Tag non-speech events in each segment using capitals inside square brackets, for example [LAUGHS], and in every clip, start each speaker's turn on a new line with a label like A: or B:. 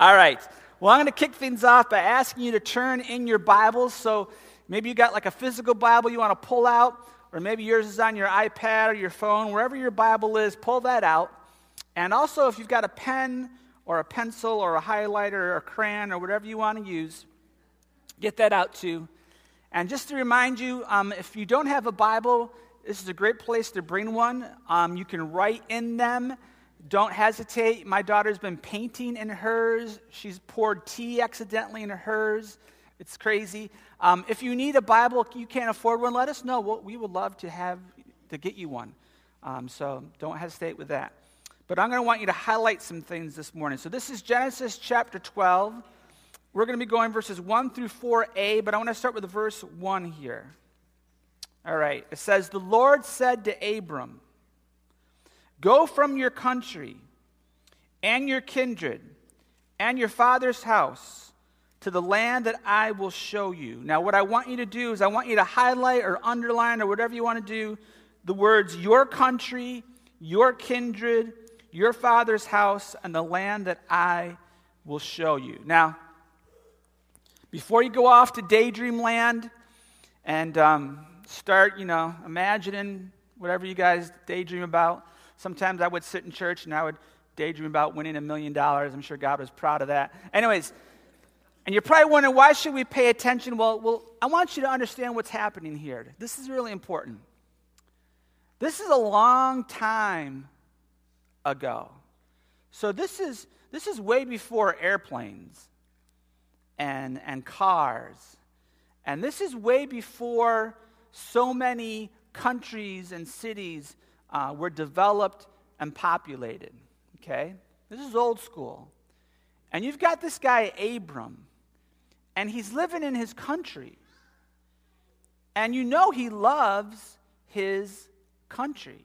A: All right. Well, I'm going to kick things off by asking you to turn in your Bibles. So maybe you got like a physical Bible you want to pull out, or maybe yours is on your iPad or your phone. Wherever your Bible is, pull that out. And also, if you've got a pen or a pencil or a highlighter or a crayon or whatever you want to use, get that out too. And just to remind you, um, if you don't have a Bible, this is a great place to bring one. Um, you can write in them don't hesitate. My daughter's been painting in hers. She's poured tea accidentally in hers. It's crazy. Um, if you need a Bible, you can't afford one, let us know. we would love to have to get you one. Um, so don't hesitate with that. But I'm going to want you to highlight some things this morning. So this is Genesis chapter 12. We're going to be going verses 1 through 4a, but I want to start with verse 1 here. All right. It says, The Lord said to Abram, Go from your country and your kindred and your father's house to the land that I will show you. Now, what I want you to do is I want you to highlight or underline or whatever you want to do the words your country, your kindred, your father's house, and the land that I will show you. Now, before you go off to daydream land and um, start, you know, imagining whatever you guys daydream about, Sometimes I would sit in church and I would daydream about winning a million dollars. I'm sure God was proud of that. Anyways, and you're probably wondering why should we pay attention? Well, well, I want you to understand what's happening here. This is really important. This is a long time ago. So this is this is way before airplanes and and cars. And this is way before so many countries and cities uh, were developed and populated. Okay? This is old school. And you've got this guy, Abram, and he's living in his country. And you know he loves his country.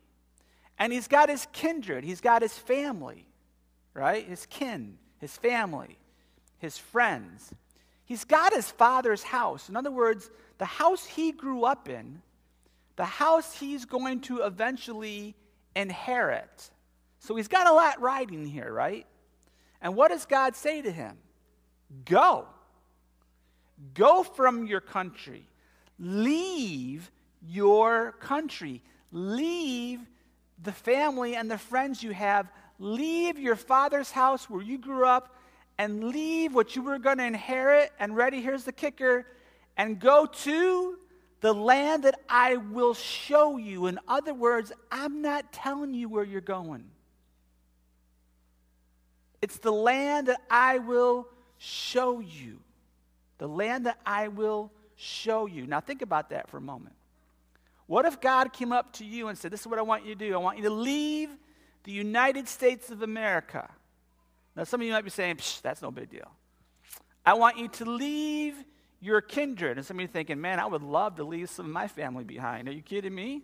A: And he's got his kindred, he's got his family, right? His kin, his family, his friends. He's got his father's house. In other words, the house he grew up in the house he's going to eventually inherit. So he's got a lot riding here, right? And what does God say to him? Go. Go from your country. Leave your country. Leave the family and the friends you have. Leave your father's house where you grew up and leave what you were going to inherit. And ready, here's the kicker and go to the land that I will show you. In other words, I'm not telling you where you're going. It's the land that I will show you. The land that I will show you. Now, think about that for a moment. What if God came up to you and said, This is what I want you to do? I want you to leave the United States of America. Now, some of you might be saying, That's no big deal. I want you to leave your kindred. And some of you thinking, man, I would love to leave some of my family behind. Are you kidding me?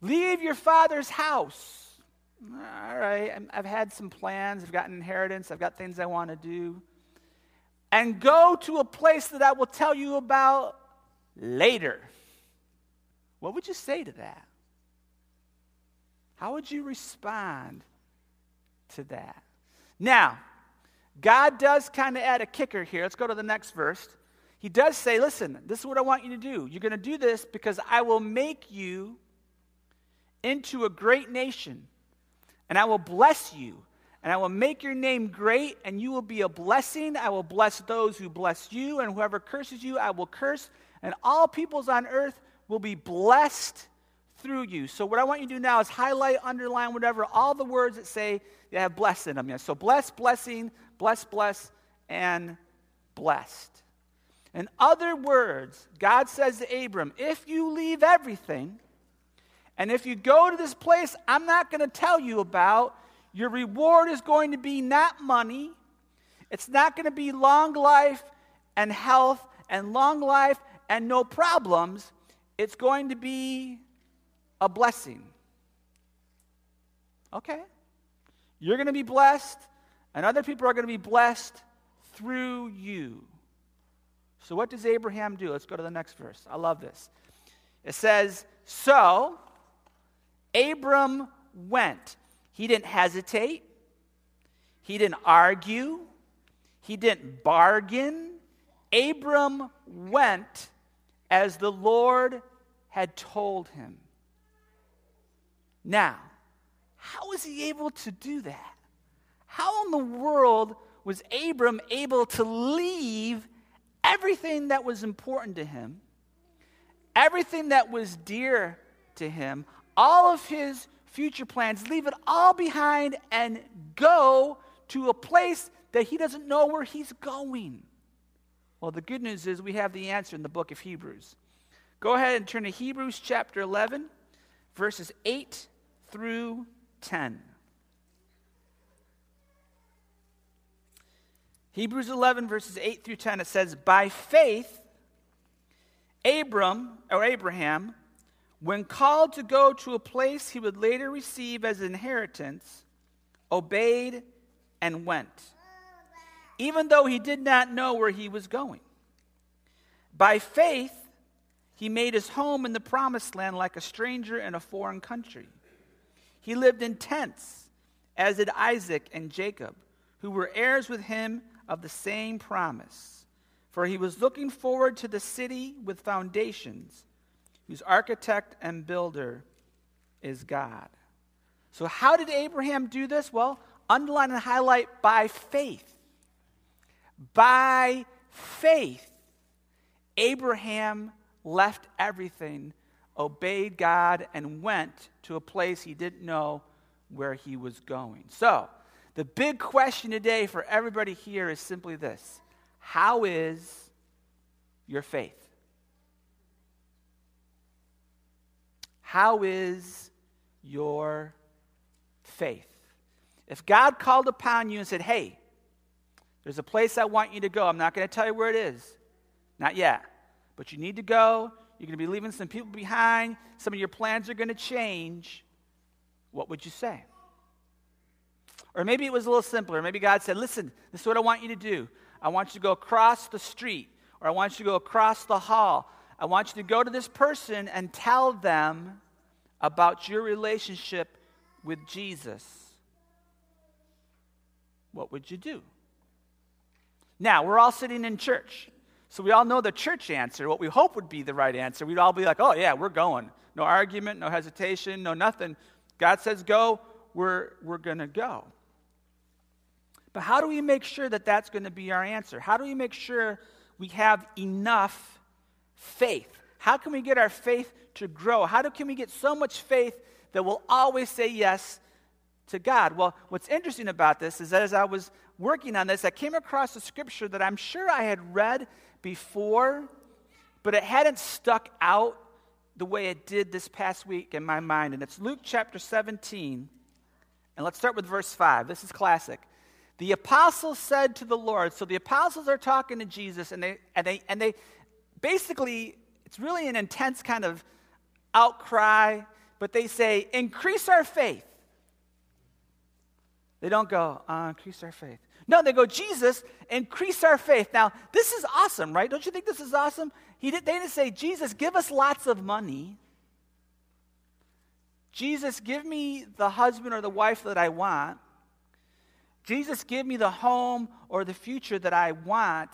A: Leave your father's house. All right, I've had some plans, I've got an inheritance, I've got things I want to do. And go to a place that I will tell you about later. What would you say to that? How would you respond to that? Now, God does kind of add a kicker here. Let's go to the next verse. He does say, Listen, this is what I want you to do. You're going to do this because I will make you into a great nation, and I will bless you, and I will make your name great, and you will be a blessing. I will bless those who bless you, and whoever curses you, I will curse, and all peoples on earth will be blessed through you. So, what I want you to do now is highlight, underline, whatever, all the words that say they have blessed in them. So, bless, blessing, bless, bless, and blessed. In other words, God says to Abram, if you leave everything, and if you go to this place I'm not going to tell you about, your reward is going to be not money, it's not going to be long life and health and long life and no problems. It's going to be a blessing. Okay? You're going to be blessed and other people are going to be blessed through you. So, what does Abraham do? Let's go to the next verse. I love this. It says, So Abram went. He didn't hesitate, he didn't argue, he didn't bargain. Abram went as the Lord had told him. Now, how was he able to do that? How in the world was Abram able to leave everything that was important to him, everything that was dear to him, all of his future plans, leave it all behind and go to a place that he doesn't know where he's going? Well, the good news is we have the answer in the book of Hebrews. Go ahead and turn to Hebrews chapter 11, verses 8 through 10. Hebrews 11, verses 8 through 10, it says, By faith, Abram, or Abraham, when called to go to a place he would later receive as inheritance, obeyed and went, even though he did not know where he was going. By faith, he made his home in the promised land like a stranger in a foreign country. He lived in tents, as did Isaac and Jacob, who were heirs with him of the same promise. For he was looking forward to the city with foundations, whose architect and builder is God. So, how did Abraham do this? Well, underline and highlight by faith. By faith, Abraham left everything, obeyed God, and went to a place he didn't know where he was going. So, the big question today for everybody here is simply this How is your faith? How is your faith? If God called upon you and said, Hey, there's a place I want you to go, I'm not going to tell you where it is. Not yet. But you need to go. You're going to be leaving some people behind. Some of your plans are going to change. What would you say? Or maybe it was a little simpler. Maybe God said, Listen, this is what I want you to do. I want you to go across the street, or I want you to go across the hall. I want you to go to this person and tell them about your relationship with Jesus. What would you do? Now, we're all sitting in church. So we all know the church answer, what we hope would be the right answer. We'd all be like, oh, yeah, we're going. No argument, no hesitation, no nothing. God says go, we're, we're going to go. But how do we make sure that that's going to be our answer? How do we make sure we have enough faith? How can we get our faith to grow? How do, can we get so much faith that we'll always say yes to God? Well, what's interesting about this is that as I was working on this, I came across a scripture that I'm sure I had read before, but it hadn't stuck out the way it did this past week in my mind. And it's Luke chapter 17. And let's start with verse 5. This is classic. The apostles said to the Lord, so the apostles are talking to Jesus, and they, and they, and they basically, it's really an intense kind of outcry, but they say, increase our faith. They don't go, uh, increase our faith. No, they go, Jesus, increase our faith. Now, this is awesome, right? Don't you think this is awesome? He did, they didn't say, Jesus, give us lots of money. Jesus, give me the husband or the wife that I want. Jesus, give me the home or the future that I want,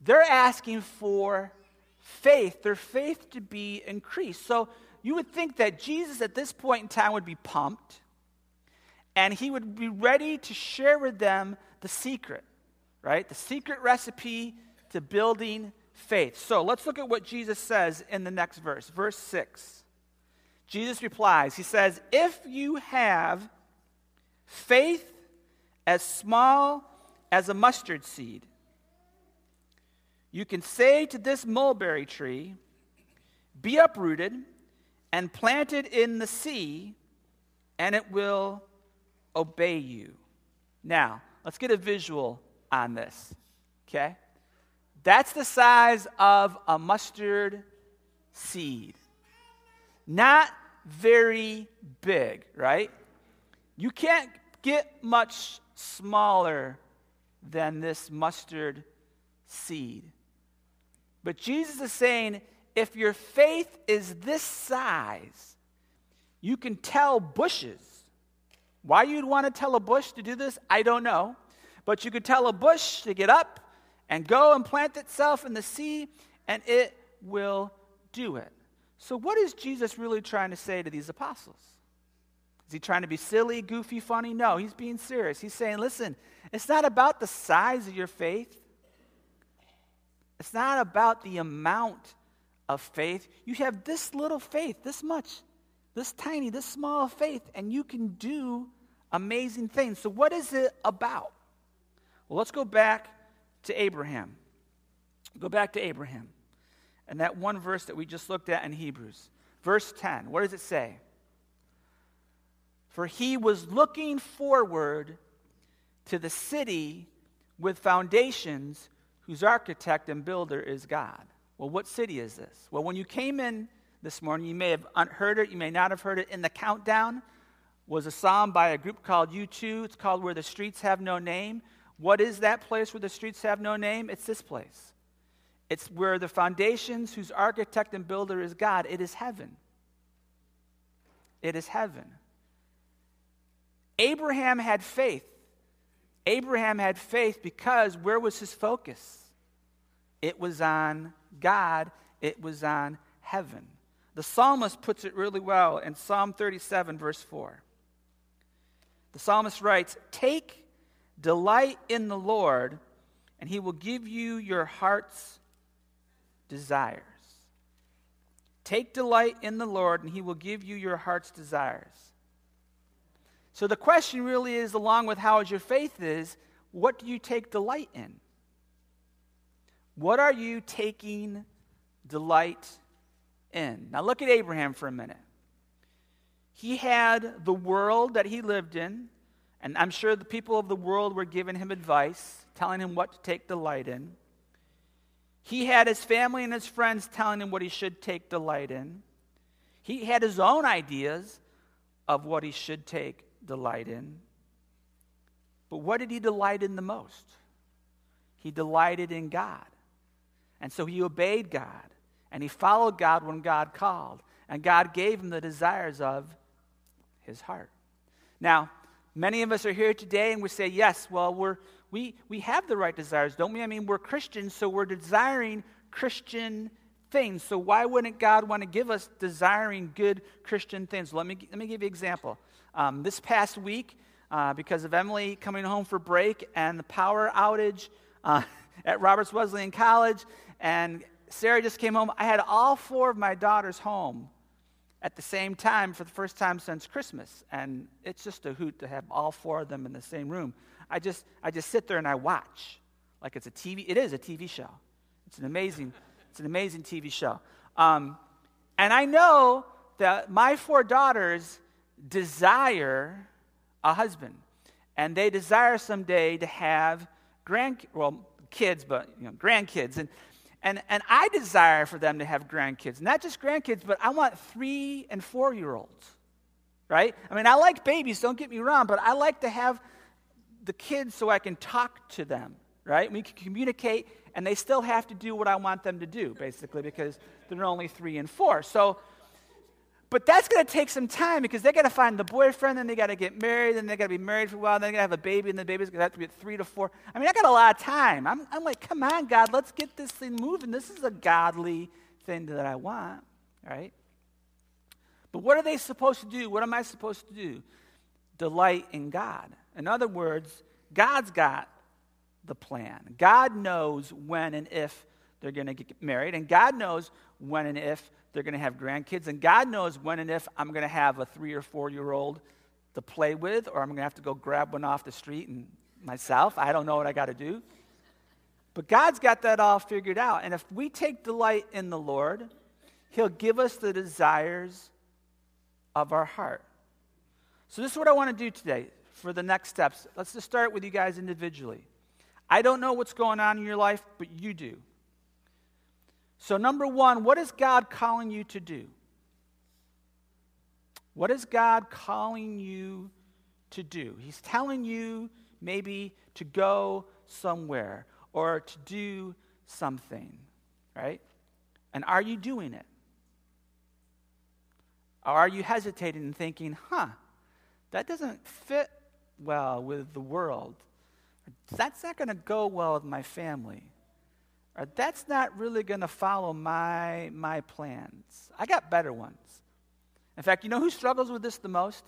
A: they're asking for faith, their faith to be increased. So you would think that Jesus at this point in time would be pumped and he would be ready to share with them the secret, right? The secret recipe to building faith. So let's look at what Jesus says in the next verse, verse 6. Jesus replies, He says, If you have faith as small as a mustard seed. You can say to this mulberry tree, Be uprooted and planted in the sea, and it will obey you. Now, let's get a visual on this, okay? That's the size of a mustard seed. Not very big, right? You can't get much smaller than this mustard seed. But Jesus is saying if your faith is this size, you can tell bushes Why you'd want to tell a bush to do this, I don't know. But you could tell a bush to get up and go and plant itself in the sea, and it will do it. So, what is Jesus really trying to say to these apostles? Is he trying to be silly, goofy, funny? No, he's being serious. He's saying, listen, it's not about the size of your faith, it's not about the amount of faith. You have this little faith, this much, this tiny, this small faith, and you can do amazing things. So, what is it about? Well, let's go back to Abraham. Go back to Abraham. And that one verse that we just looked at in Hebrews. Verse 10, what does it say? For he was looking forward to the city with foundations whose architect and builder is God. Well, what city is this? Well, when you came in this morning, you may have heard it, you may not have heard it. In the countdown was a psalm by a group called U2. It's called Where the Streets Have No Name. What is that place where the streets have no name? It's this place. It's where the foundations, whose architect and builder is God, it is heaven. It is heaven. Abraham had faith. Abraham had faith because where was his focus? It was on God, it was on heaven. The psalmist puts it really well in Psalm 37, verse 4. The psalmist writes, Take delight in the Lord, and he will give you your heart's desires. Take delight in the Lord, and he will give you your heart's desires. So the question really is, along with how is your faith is, what do you take delight in? What are you taking delight in? Now look at Abraham for a minute. He had the world that he lived in, and I'm sure the people of the world were giving him advice, telling him what to take delight in. He had his family and his friends telling him what he should take delight in. He had his own ideas of what he should take delight in. But what did he delight in the most? He delighted in God. And so he obeyed God and he followed God when God called. And God gave him the desires of his heart. Now, many of us are here today and we say, yes, well, we're, we, we have the right desires, don't we? I mean, we're Christians, so we're desiring Christian things. So why wouldn't God want to give us desiring good Christian things? Let me, let me give you an example. Um, this past week, uh, because of Emily coming home for break and the power outage uh, [LAUGHS] at Roberts Wesleyan College, and Sarah just came home, I had all four of my daughters home at the same time for the first time since Christmas. And it's just a hoot to have all four of them in the same room. I just, I just sit there and I watch like it's a TV. It is a TV show. It's an amazing, [LAUGHS] it's an amazing TV show. Um, and I know that my four daughters desire a husband, and they desire someday to have grand, well, kids, but you know, grandkids. And and, and I desire for them to have grandkids. Not just grandkids, but I want three and four year olds, right? I mean, I like babies, don't get me wrong, but I like to have the kids so I can talk to them, right? We can communicate, and they still have to do what I want them to do, basically, because they're only three and four. So, but that's going to take some time because they got to find the boyfriend, then they got to get married, then they got to be married for a while, then they got to have a baby, and the baby's going to have to be three to four. I mean, I got a lot of time. I'm, I'm like, come on, God, let's get this thing moving. This is a godly thing that I want, right? But what are they supposed to do? What am I supposed to do? Delight in God. In other words, God's got the plan. God knows when and if they're going to get married, and God knows when and if they're going to have grandkids, and God knows when and if I'm going to have a three or four year old to play with, or I'm going to have to go grab one off the street and myself. I don't know what I got to do. But God's got that all figured out. And if we take delight in the Lord, He'll give us the desires of our heart. So, this is what I want to do today for the next steps. Let's just start with you guys individually. I don't know what's going on in your life, but you do. So, number one, what is God calling you to do? What is God calling you to do? He's telling you maybe to go somewhere or to do something, right? And are you doing it? Or are you hesitating and thinking, huh, that doesn't fit well with the world. That's not going to go well with my family. Or that's not really going to follow my, my plans. I got better ones. In fact, you know who struggles with this the most?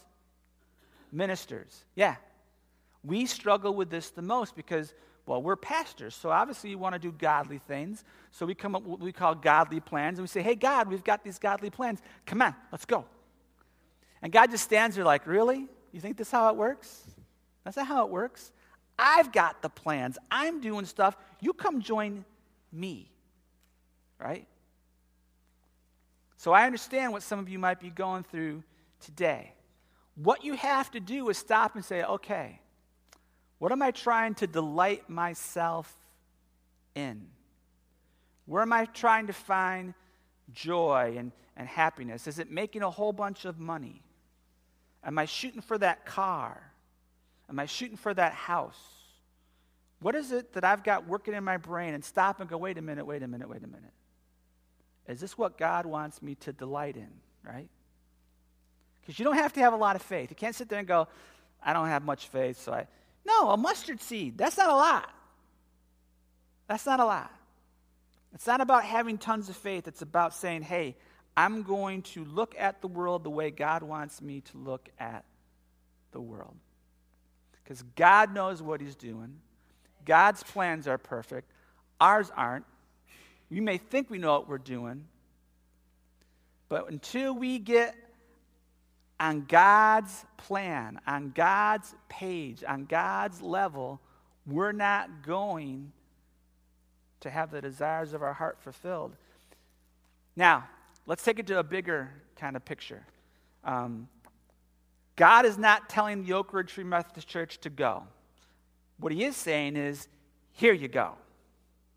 A: Ministers. Yeah. We struggle with this the most because, well, we're pastors. So obviously you want to do godly things. So we come up with what we call godly plans. And we say, hey, God, we've got these godly plans. Come on, let's go. And God just stands there like, really? You think this is how it works? That's not how it works. I've got the plans. I'm doing stuff. You come join me. Right? So I understand what some of you might be going through today. What you have to do is stop and say, okay, what am I trying to delight myself in? Where am I trying to find joy and, and happiness? Is it making a whole bunch of money? Am I shooting for that car? Am I shooting for that house? What is it that I've got working in my brain and stop and go, wait a minute, wait a minute, wait a minute? Is this what God wants me to delight in, right? Because you don't have to have a lot of faith. You can't sit there and go, I don't have much faith, so I. No, a mustard seed, that's not a lot. That's not a lot. It's not about having tons of faith. It's about saying, hey, I'm going to look at the world the way God wants me to look at the world. Because God knows what He's doing. God's plans are perfect, ours aren't. We may think we know what we're doing, but until we get on God's plan, on God's page, on God's level, we're not going to have the desires of our heart fulfilled. Now, let's take it to a bigger kind of picture. Um, God is not telling the Oak Ridge Free Methodist Church to go. What he is saying is, here you go,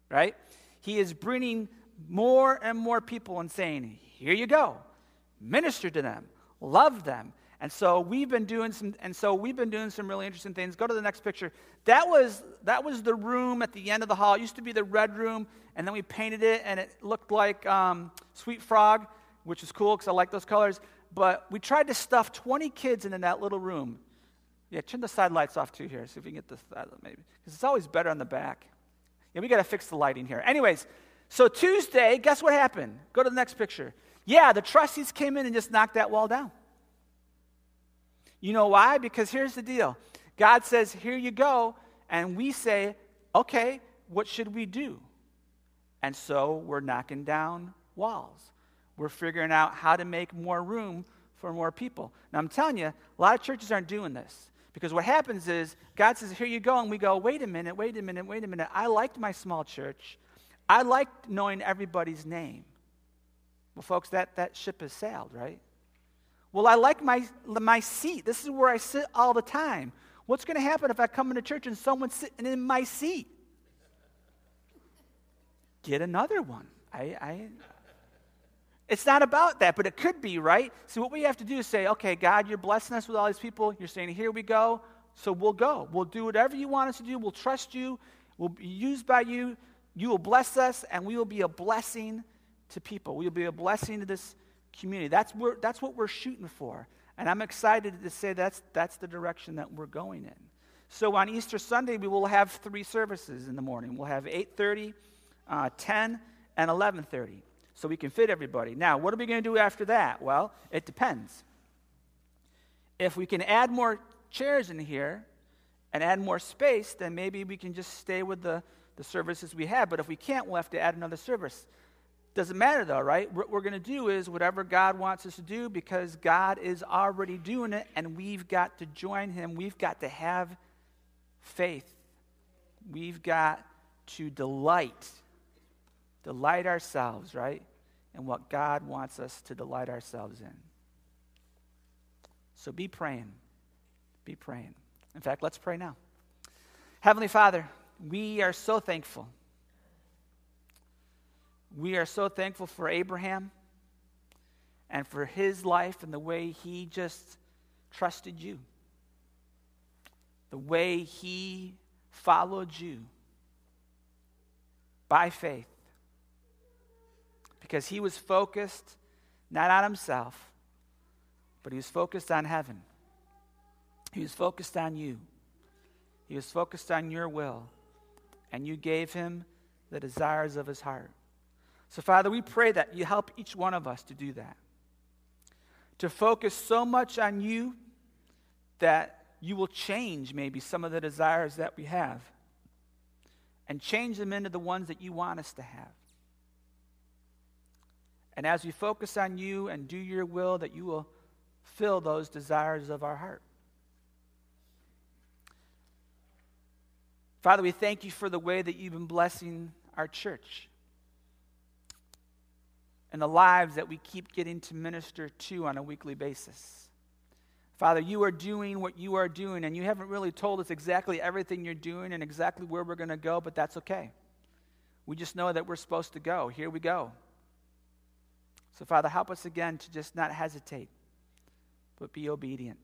A: right? He is bringing more and more people and saying, here you go, minister to them, love them. And so we've been doing some, and so we've been doing some really interesting things. Go to the next picture. That was that was the room at the end of the hall. It used to be the red room, and then we painted it, and it looked like um, Sweet Frog, which is cool because I like those colors. But we tried to stuff 20 kids into that little room. Yeah, turn the side lights off too here. See if we can get this maybe. Because it's always better on the back. Yeah, we got to fix the lighting here. Anyways, so Tuesday, guess what happened? Go to the next picture. Yeah, the trustees came in and just knocked that wall down. You know why? Because here's the deal God says, Here you go. And we say, Okay, what should we do? And so we're knocking down walls. We're figuring out how to make more room for more people. Now, I'm telling you, a lot of churches aren't doing this. Because what happens is God says, Here you go. And we go, Wait a minute, wait a minute, wait a minute. I liked my small church. I liked knowing everybody's name. Well, folks, that, that ship has sailed, right? Well, I like my, my seat. This is where I sit all the time. What's going to happen if I come into church and someone's sitting in my seat? Get another one. I, I, it's not about that, but it could be, right? So, what we have to do is say, okay, God, you're blessing us with all these people. You're saying, here we go. So, we'll go. We'll do whatever you want us to do. We'll trust you. We'll be used by you. You will bless us, and we will be a blessing to people. We will be a blessing to this community. That's, that's what we're shooting for. And I'm excited to say that's, that's the direction that we're going in. So on Easter Sunday, we will have three services in the morning. We'll have 8.30, uh, 10, and 11.30 so we can fit everybody. Now, what are we going to do after that? Well, it depends. If we can add more chairs in here and add more space, then maybe we can just stay with the, the services we have. But if we can't, we'll have to add another service. Doesn't matter though, right? What we're going to do is whatever God wants us to do because God is already doing it and we've got to join Him. We've got to have faith. We've got to delight. Delight ourselves, right? And what God wants us to delight ourselves in. So be praying. Be praying. In fact, let's pray now. Heavenly Father, we are so thankful. We are so thankful for Abraham and for his life and the way he just trusted you, the way he followed you by faith because he was focused not on himself, but he was focused on heaven. He was focused on you. He was focused on your will. And you gave him the desires of his heart. So, Father, we pray that you help each one of us to do that. To focus so much on you that you will change maybe some of the desires that we have and change them into the ones that you want us to have. And as we focus on you and do your will, that you will fill those desires of our heart. Father, we thank you for the way that you've been blessing our church and the lives that we keep getting to minister to on a weekly basis. Father, you are doing what you are doing, and you haven't really told us exactly everything you're doing and exactly where we're going to go, but that's okay. We just know that we're supposed to go. Here we go. So, Father, help us again to just not hesitate, but be obedient.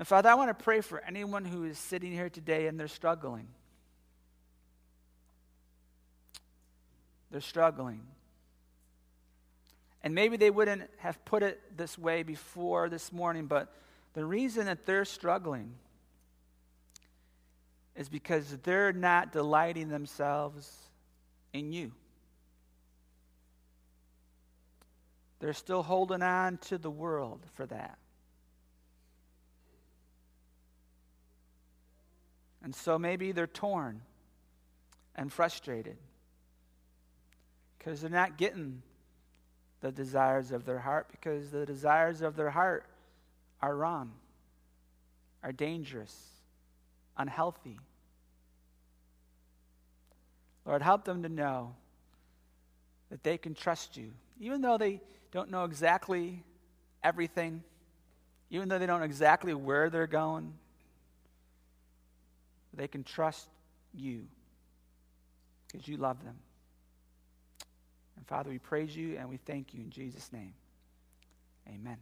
A: And Father, I want to pray for anyone who is sitting here today and they're struggling. They're struggling. And maybe they wouldn't have put it this way before this morning, but the reason that they're struggling is because they're not delighting themselves in you. They're still holding on to the world for that. And so maybe they're torn and frustrated because they're not getting the desires of their heart because the desires of their heart are wrong, are dangerous, unhealthy. Lord, help them to know that they can trust you, even though they don't know exactly everything, even though they don't know exactly where they're going they can trust you because you love them. And Father, we praise you and we thank you in Jesus' name. Amen.